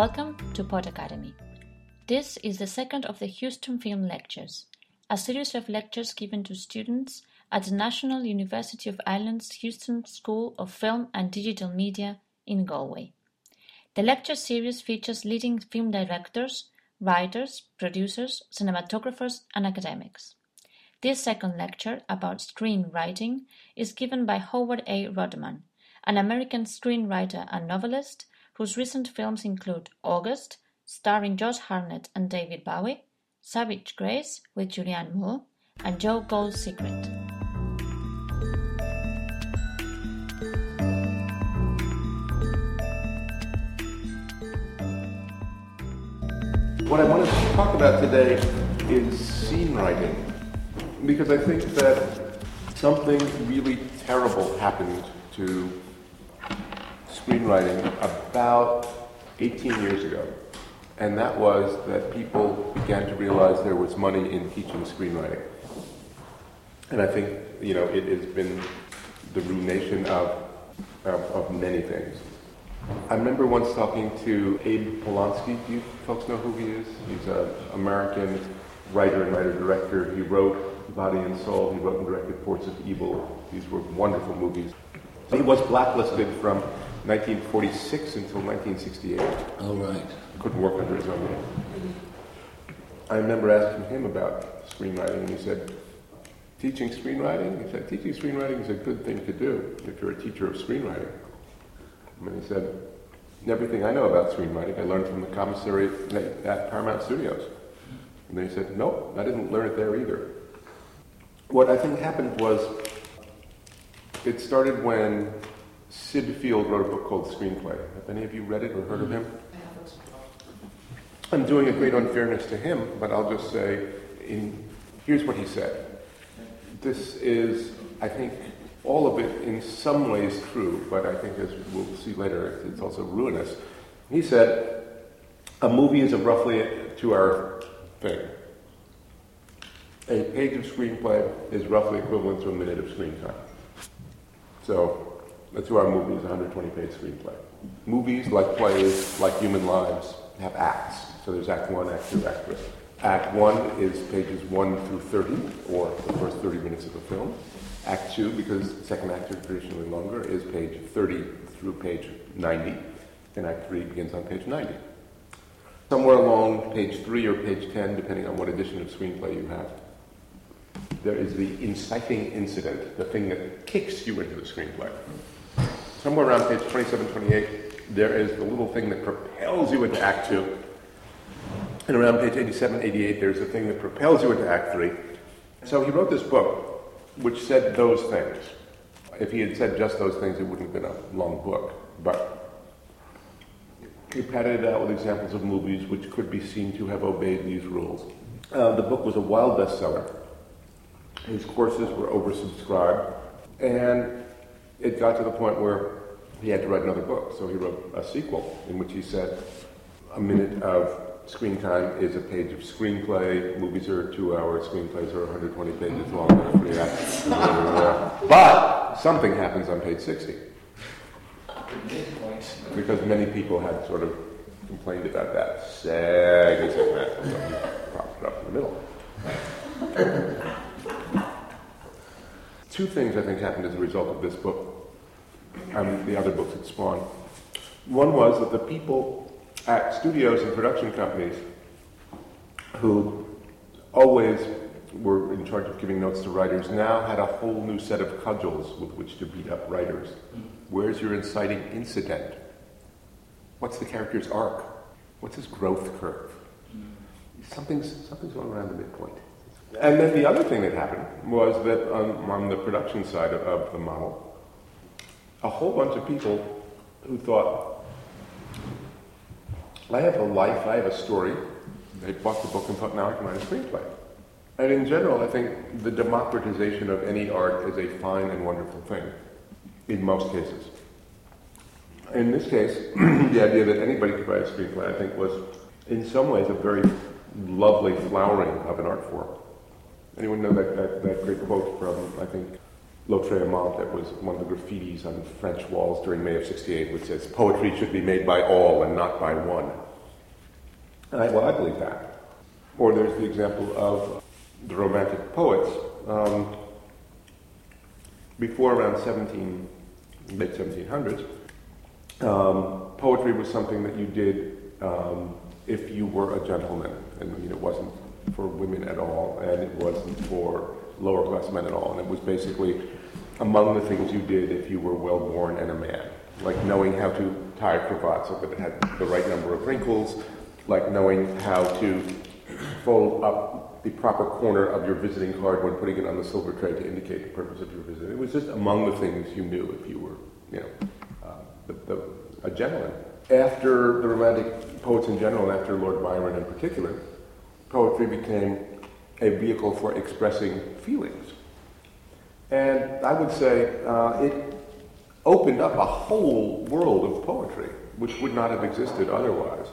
Welcome to Pod Academy. This is the second of the Huston Film Lectures, a series of lectures given to students at the National University of Ireland's Huston School of Film and Digital Media in Galway. The lecture series features leading film directors, writers, producers, cinematographers, and academics. This second lecture about screenwriting is given by Howard A. Rodman, an American screenwriter and novelist whose recent films include August, starring Josh Hartnett and David Bowie, Savage Grace with Julianne Moore, and Joe Gould's Secret. What I want to talk about today is scene writing, because I think that something really terrible happened to screenwriting about 18 years ago. And that was that people began to realize there was money in teaching screenwriting. And I think, you know, it has been the ruination of, of, of many things. I remember once talking to Abe Polonsky. Do you folks know who he is? He's an American writer and writer-director. He wrote Body and Soul. He wrote and directed Force of Evil. These were wonderful movies. He was blacklisted from 1946 until 1968. Oh, right. Couldn't work under his own name. I remember asking him about screenwriting, and he said, Teaching screenwriting? He said, Teaching screenwriting is a good thing to do if you're a teacher of screenwriting. And he said, Everything I know about screenwriting, I learned from the commissary at Paramount Studios. And they said, Nope, I didn't learn it there either. What I think happened was it started when Syd Field wrote a book called Screenplay. Have any of you read it or heard of him? I'm doing a great unfairness to him, but I'll just say, in, here's what he said. This is, I think, all of it in some ways true, but I think as we'll see later, it's also ruinous. He said, a movie is a roughly two-hour thing. A page of screenplay is roughly equivalent to a minute of screen time. So a two-hour movie is 120-page screenplay. Movies, like plays, like human lives, have acts. So there's Act One, Act Two, Act Three. Act One is pages one through 30, or the first 30 minutes of the film. Act Two, because second act is traditionally longer, is page 30 through page 90. And Act Three begins on page 90. Somewhere along page 3 or page 10, depending on what edition of screenplay you have, there is the inciting incident, the thing that kicks you into the screenplay somewhere around page 27, 28, there is the little thing that propels you into Act 2. And around page 87, 88, there's the thing that propels you into Act 3. So he wrote this book, which said those things. If he had said just those things, it wouldn't have been a long book. But he padded it out with examples of movies which could be seen to have obeyed these rules. Uh, the book was a wild bestseller. His courses were oversubscribed. And it got to the point where he had to write another book. So he wrote a sequel in which he said a minute of screen time is a page of screenplay. Movies are two hours. Screenplays are 120 pages long. but something happens on page 60. Because many people had sort of complained about that sagging segment. So he propped it up in the middle. Two things I think happened as a result of this book and the other books it spawned. One was that the people at studios and production companies who always were in charge of giving notes to writers now had a whole new set of cudgels with which to beat up writers. Where's your inciting incident? What's the character's arc? What's his growth curve? Something's, something's going around the midpoint. And then the other thing that happened was that on, on the production side of, of the model, a whole bunch of people who thought, I have a life, I have a story. They bought the book and thought, now I can write a screenplay. And in general, I think the democratization of any art is a fine and wonderful thing, in most cases. In this case, the idea that anybody could write a screenplay, I think, was in some ways a very lovely flowering of an art form. Anyone know that, that, that great quote from, I think, Lautréamont that was one of the graffitis on French walls during May of 68, which says, Poetry should be made by all and not by one. And I, well, I believe that. Or there's the example of the Romantic poets. Um, before around 17, late 1700s, um, poetry was something that you did um, if you were a gentleman. And I mean, it wasn't for women at all, and it wasn't for lower class men at all. And it was basically among the things you did if you were well born and a man, like knowing how to tie a cravat so that it had the right number of wrinkles, like knowing how to fold up the proper corner of your visiting card when putting it on the silver tray to indicate the purpose of your visit. It was just among the things you knew if you were, you know, uh, the, the, a gentleman. After the Romantic poets in general, and after Lord Byron in particular, poetry became a vehicle for expressing feelings. And I would say uh, it opened up a whole world of poetry, which would not have existed otherwise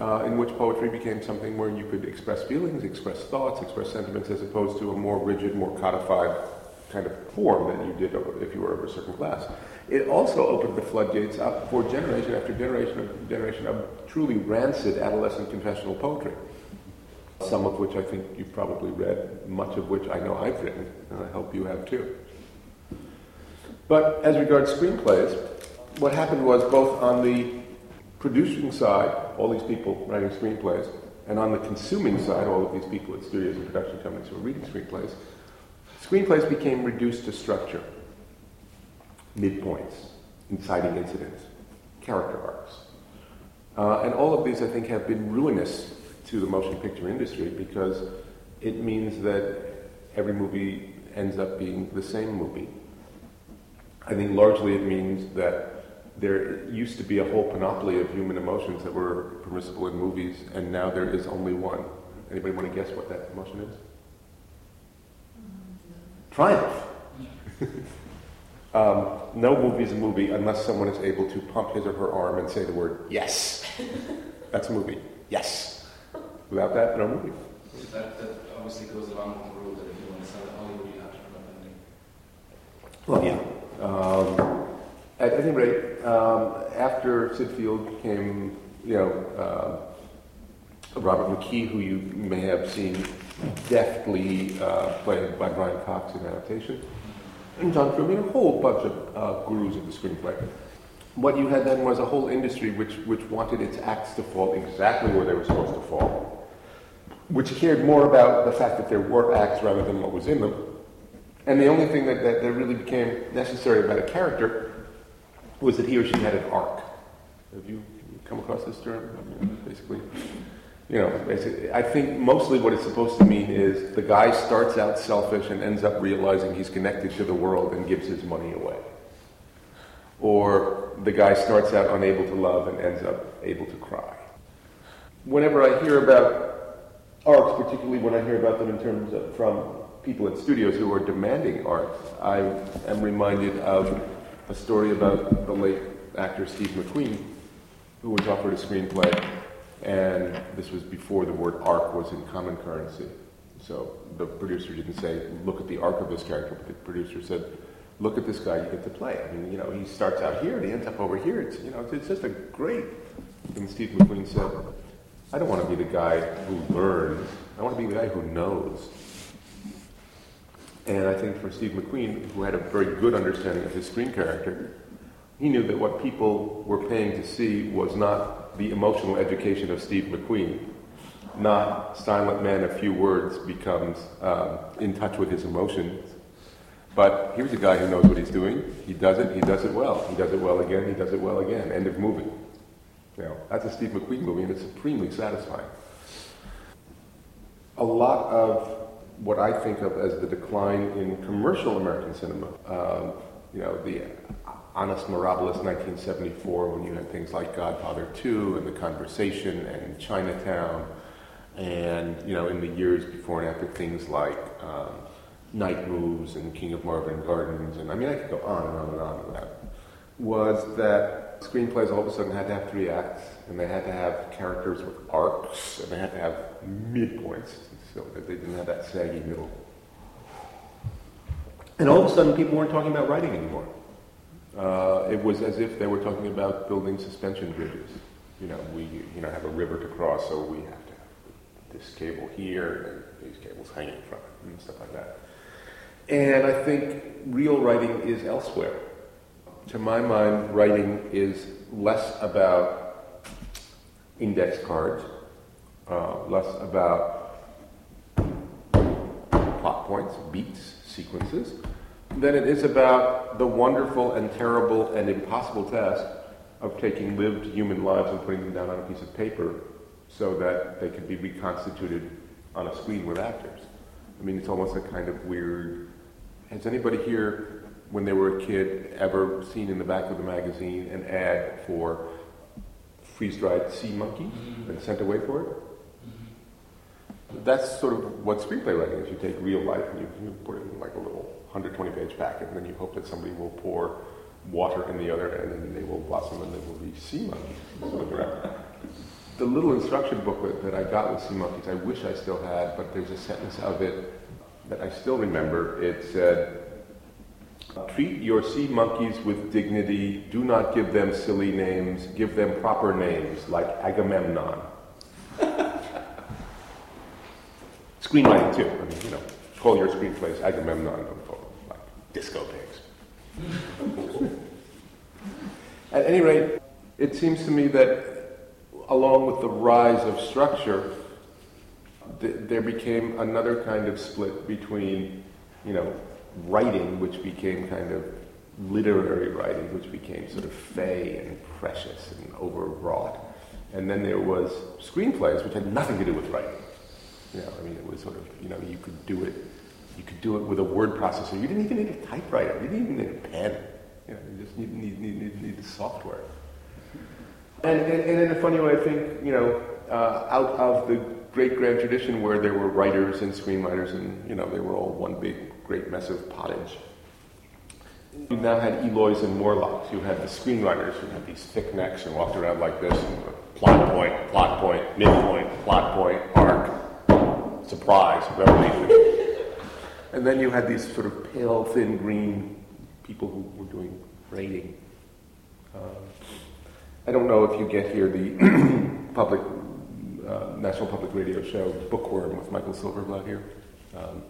uh, in which poetry became something where you could express feelings, express thoughts, express sentiments, as opposed to a more rigid, more codified kind of form that you did if you were of a certain class. It also opened the floodgates up for generation after generation after generation of truly rancid adolescent confessional poetry. Some of which I think you've probably read, much of which I know I've written, and I hope you have too. But as regards screenplays, what happened was both on the producing side, all these people writing screenplays, and on the consuming side, all of these people at studios and production companies who are reading screenplays, screenplays became reduced to structure, midpoints, inciting incidents, character arcs. Uh, and all of these, I think, have been ruinous to the motion picture industry because it means that every movie ends up being the same movie. I think largely it means that there used to be a whole panoply of human emotions that were permissible in movies, and now there is only one. Anybody want to guess what that emotion is? Triumph. um, no movie is a movie unless someone is able to pump his or her arm and say the word yes. That's a movie. Yes. Without that, no movie. That, that obviously goes along with the rule that if you want to sell a Hollywood, you have to Well, yeah. Um, at any rate, um, after Syd Field came, you know, uh, Robert McKee, who you may have seen deftly uh, played by Brian Cox in adaptation, and John Truby, a whole bunch of uh, gurus of the screenplay. What you had then was a whole industry which, which wanted its acts to fall exactly where they were supposed to fall, which cared more about the fact that there were acts rather than what was in them. And the only thing that, that, that really became necessary about a character was that he or she had an arc. Have you come across this term? Basically, you know, basically, I think mostly what it's supposed to mean is the guy starts out selfish and ends up realizing he's connected to the world and gives his money away. Or the guy starts out unable to love and ends up able to cry. Whenever I hear about arcs, particularly when I hear about them in terms of from people at studios who are demanding arcs, I am reminded of a story about the late actor Steve McQueen, who was offered a screenplay, and this was before the word arc was in common currency. So the producer didn't say, look at the arc of this character, but the producer said, look at this guy you get to play. I mean, you know, he starts out here and he ends up over here. It's, you know, it's, it's just a great. And Steve McQueen said, I don't want to be the guy who learns. I want to be the guy who knows. And I think for Steve McQueen, who had a very good understanding of his screen character, he knew that what people were paying to see was not the emotional education of Steve McQueen, not silent man of few words becomes um, in touch with his emotions. But here's a guy who knows what he's doing. He does it. He does it well. He does it well again. He does it well again. End of movie. You know, that's a Steve McQueen movie, and it's supremely satisfying. A lot of what I think of as the decline in commercial American cinema. Um, you know, the Annus Mirabilis 1974, when you had things like Godfather 2 and The Conversation and Chinatown, and, you know, in the years before and after things like um, Night Moves and King of Marvin Gardens, and I mean, I could go on and on and on with that, was that screenplays all of a sudden had to have three acts, and they had to have characters with arcs, and they had to have midpoints so that they didn't have that saggy middle. And all of a sudden, people weren't talking about writing anymore. Uh, it was as if they were talking about building suspension bridges. You know, we you know have a river to cross, so we have to have this cable here and these cables hanging from it and stuff like that. And I think real writing is elsewhere. To my mind, writing is less about index cards, uh, less about plot points, beats, sequences, than it is about the wonderful and terrible and impossible task of taking lived human lives and putting them down on a piece of paper so that they can be reconstituted on a screen with actors. I mean, it's almost a kind of weird. Has anybody here, when they were a kid, ever seen in the back of the magazine an ad for freeze-dried sea monkey mm-hmm. and sent away for it? Mm-hmm. That's sort of what screenplay writing is. You take real life and you, you put it in like a little 120 page packet, and then you hope that somebody will pour water in the other end, and they will blossom and they will be sea monkeys. the little instruction booklet that I got with sea monkeys, I wish I still had, but there's a sentence of it that I still remember. It said, Treat your sea monkeys with dignity. Do not give them silly names. Give them proper names, like Agamemnon. Screenwriting, too. I mean, you know, call your screenplays Agamemnon, don't call them like disco pigs. At any rate, it seems to me that along with the rise of structure, th- there became another kind of split between, you know, writing, which became kind of literary writing, which became sort of fey and precious and overwrought. And then there was screenplays, which had nothing to do with writing. You know, I mean, it was sort of, you know, you could do it, you could do it with a word processor. You didn't even need a typewriter. You didn't even need a pen. You know, you just need, need, need, need, the software. And, and, and, in a funny way, I think, you know, uh, out of the great grand tradition where there were writers and screenwriters and, you know, they were all one big great mess of pottage. You now had Eloys and Morlocks. You had the screenwriters who had these thick necks and walked around like this, and plot point, plot point, midpoint, plot point, arc, surprise, revelation. and then you had these sort of pale, thin green people who were doing rating. Um, I don't know if you get here the public, uh, National Public Radio show Bookworm with Michael Silverblatt here. Um,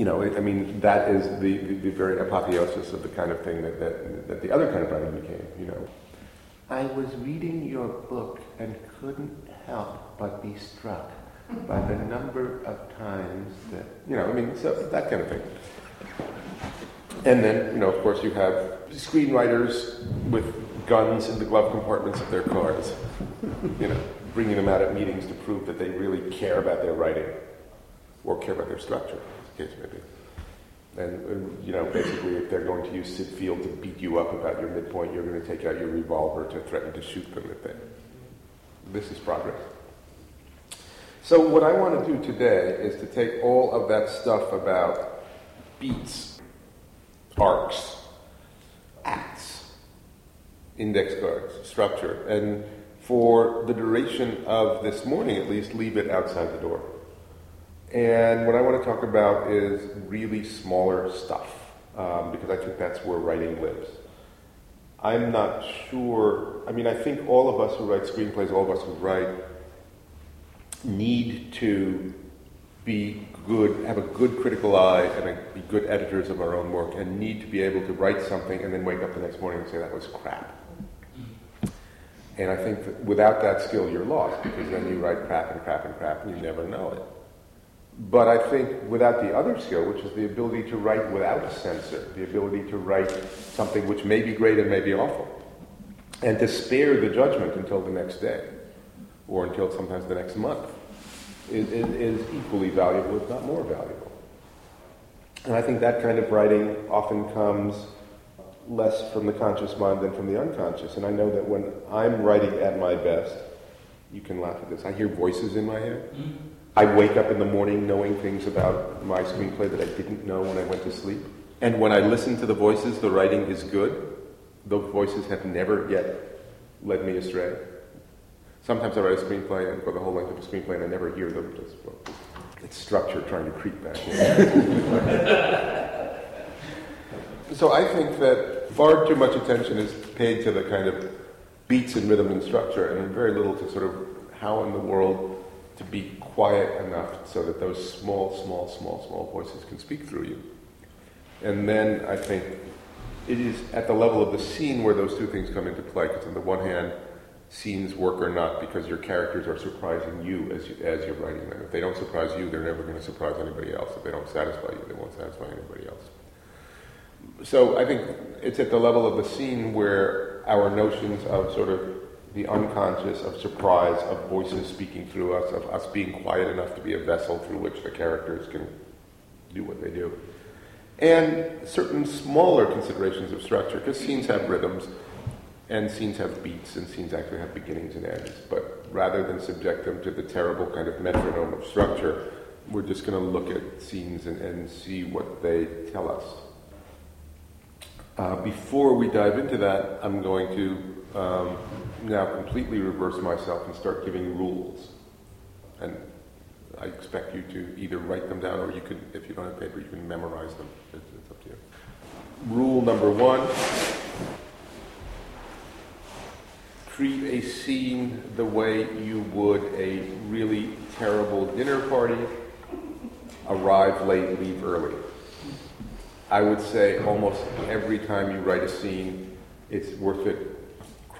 you know, I mean, that is the, the, very apotheosis of the kind of thing that, that, that the other kind of writing became, you know. I was reading your book and couldn't help but be struck by the number of times that, you know, I mean, so that kind of thing. And then, you know, of course, you have screenwriters with guns in the glove compartments of their cars, you know, bringing them out at meetings to prove that they really care about their writing or care about their structure, case be. And, you know, basically, if they're going to use Syd Field to beat you up about your midpoint, you're going to take out your revolver to threaten to shoot them if they. This is progress. So, what I want to do today is to take all of that stuff about beats, arcs, acts, index cards, structure, and for the duration of this morning at least, leave it outside the door. And what I want to talk about is really smaller stuff, um, because I think that's where writing lives. I'm not sure, I mean, I think all of us who write screenplays, all of us who write, need to be good, have a good critical eye, and a, be good editors of our own work, and need to be able to write something and then wake up the next morning and say, that was crap. And I think that without that skill, you're lost, because then you write crap and crap and crap, and you never know it. But I think without the other skill, which is the ability to write without a censor, the ability to write something which may be great and may be awful, and to spare the judgment until the next day, or until sometimes the next month, is, is, equally valuable, if not more valuable. And I think that kind of writing often comes less from the conscious mind than from the unconscious. And I know that when I'm writing at my best, you can laugh at this, I hear voices in my head. Mm-hmm I wake up in the morning knowing things about my screenplay that I didn't know when I went to sleep. And when I listen to the voices, the writing is good. Those voices have never yet led me astray. Sometimes I write a screenplay and go the whole length of a screenplay and I never hear them. Just, well, it's structure trying to creep back in. so I think that far too much attention is paid to the kind of beats and rhythm and structure, and very little to sort of how in the world to be quiet enough so that those small, small, small, small voices can speak through you. And then I think it is at the level of the scene where those two things come into play. Because on the one hand, scenes work or not because your characters are surprising you as, you as you're writing them. If they don't surprise you, they're never going to surprise anybody else. If they don't satisfy you, they won't satisfy anybody else. So I think it's at the level of the scene where our notions of sort of the unconscious, of surprise, of voices speaking through us, of us being quiet enough to be a vessel through which the characters can do what they do. And certain smaller considerations of structure, because scenes have rhythms, and scenes have beats, and scenes actually have beginnings and ends. But rather than subject them to the terrible kind of metronome of structure, we're just going to look at scenes and, and see what they tell us. Uh, before we dive into that, I'm going to um, now completely reverse myself and start giving rules. And I expect you to either write them down or you can, if you don't have paper, you can memorize them. It's, it's up to you. Rule number one treat a scene the way you would a really terrible dinner party. Arrive late, leave early. I would say almost every time you write a scene, it's worth it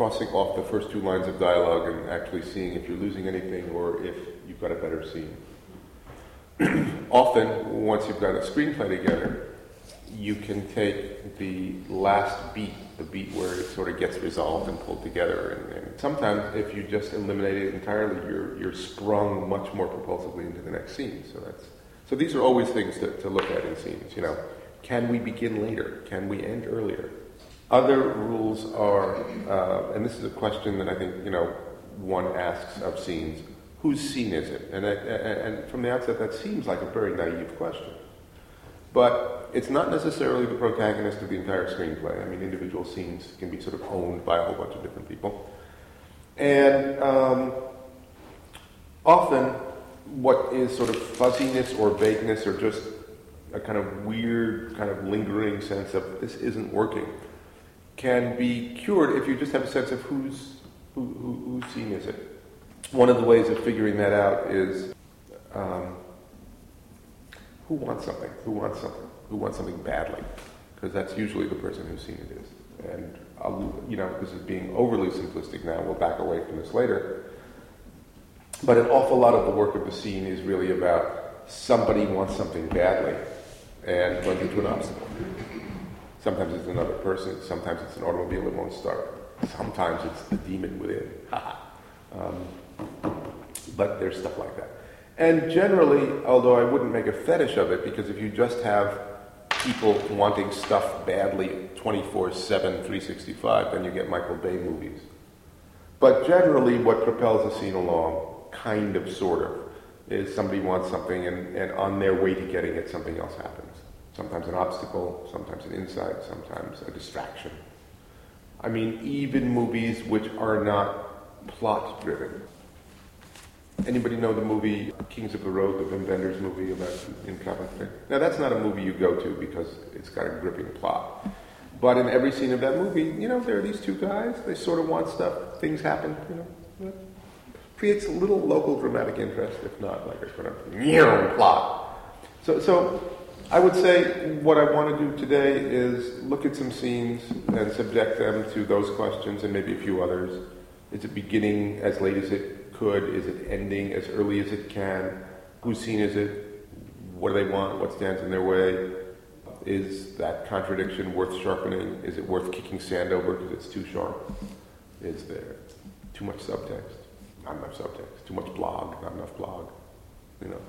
crossing off the first two lines of dialogue and actually seeing if you're losing anything or if you've got a better scene. Often, once you've got a screenplay together, you can take the last beat, the beat where it sort of gets resolved and pulled together, and, and sometimes if you just eliminate it entirely, you're, you're sprung much more propulsively into the next scene. So that's so these are always things to, to look at in scenes. You know, can we begin later? Can we end earlier? Other rules are, uh, and this is a question that I think you know one asks of scenes: whose scene is it? And, and from the outset, that seems like a very naive question. But it's not necessarily the protagonist of the entire screenplay. I mean, individual scenes can be sort of owned by a whole bunch of different people. And um, often, what is sort of fuzziness or vagueness or just a kind of weird, kind of lingering sense of this isn't working can be cured if you just have a sense of whose, who, who, whose scene is it. One of the ways of figuring that out is um, who wants something? Who wants something? Who wants something badly? Because that's usually the person whose scene it is. And, I'll, you know, this is being overly simplistic now. We'll back away from this later. But an awful lot of the work of the scene is really about somebody wants something badly and runs into an obstacle. Sometimes it's another person. Sometimes it's an automobile that won't start. Sometimes it's the demon within. um, but there's stuff like that. And generally, although I wouldn't make a fetish of it, because if you just have people wanting stuff badly 24 7, 365, then you get Michael Bay movies. But generally, what propels a scene along, kind of, sort of, is somebody wants something, and, and on their way to getting it, something else happens. Sometimes an obstacle, sometimes an insight, sometimes a distraction. I mean, even movies which are not plot driven. Anybody know the movie Kings of the Road, the Wim Wenders movie about in Coventry? Now that's not a movie you go to because it's got a gripping plot. But in every scene of that movie, you know, there are these two guys, they sort of want stuff, things happen, you know. Creates a little local dramatic interest, if not like a sort of plot. So, so I would say what I want to do today is look at some scenes and subject them to those questions and maybe a few others. Is it beginning as late as it could? Is it ending as early as it can? Whose scene is it? What do they want? What stands in their way? Is that contradiction worth sharpening? Is it worth kicking sand over because it's too sharp? Is there too much subtext? Not enough subtext. Too much blog? Not enough blog? You know.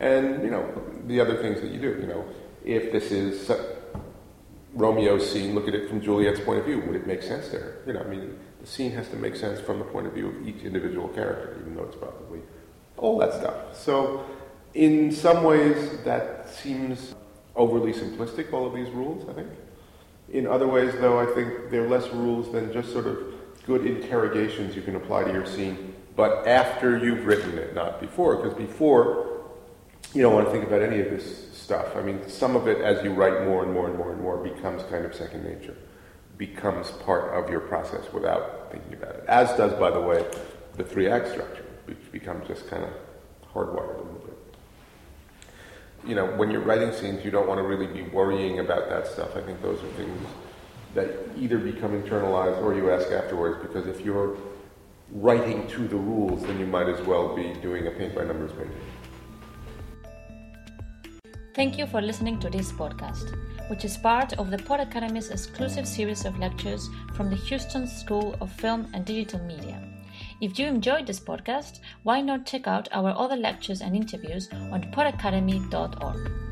And, you know, the other things that you do, you know, if this is Romeo's scene, look at it from Juliet's point of view. Would it make sense to her? You know, I mean, the scene has to make sense from the point of view of each individual character, even though it's probably all that stuff. So, in some ways, that seems overly simplistic, all of these rules, I think. In other ways, though, I think they're less rules than just sort of good interrogations you can apply to your scene, but after you've written it, not before, because before, you don't want to think about any of this stuff. I mean, some of it, as you write more and more and more and more, becomes kind of second nature. becomes part of your process without thinking about it. As does, by the way, the three act structure, which becomes just kind of hardwired a little bit. You know, when you're writing scenes, you don't want to really be worrying about that stuff. I think those are things that either become internalized or you ask afterwards, because if you're writing to the rules, then you might as well be doing a paint by numbers painting. Thank you for listening to this podcast, which is part of the Pod Academy's exclusive series of lectures from the Huston School of Film and Digital Media. If you enjoyed this podcast, why not check out our other lectures and interviews on podacademy.org.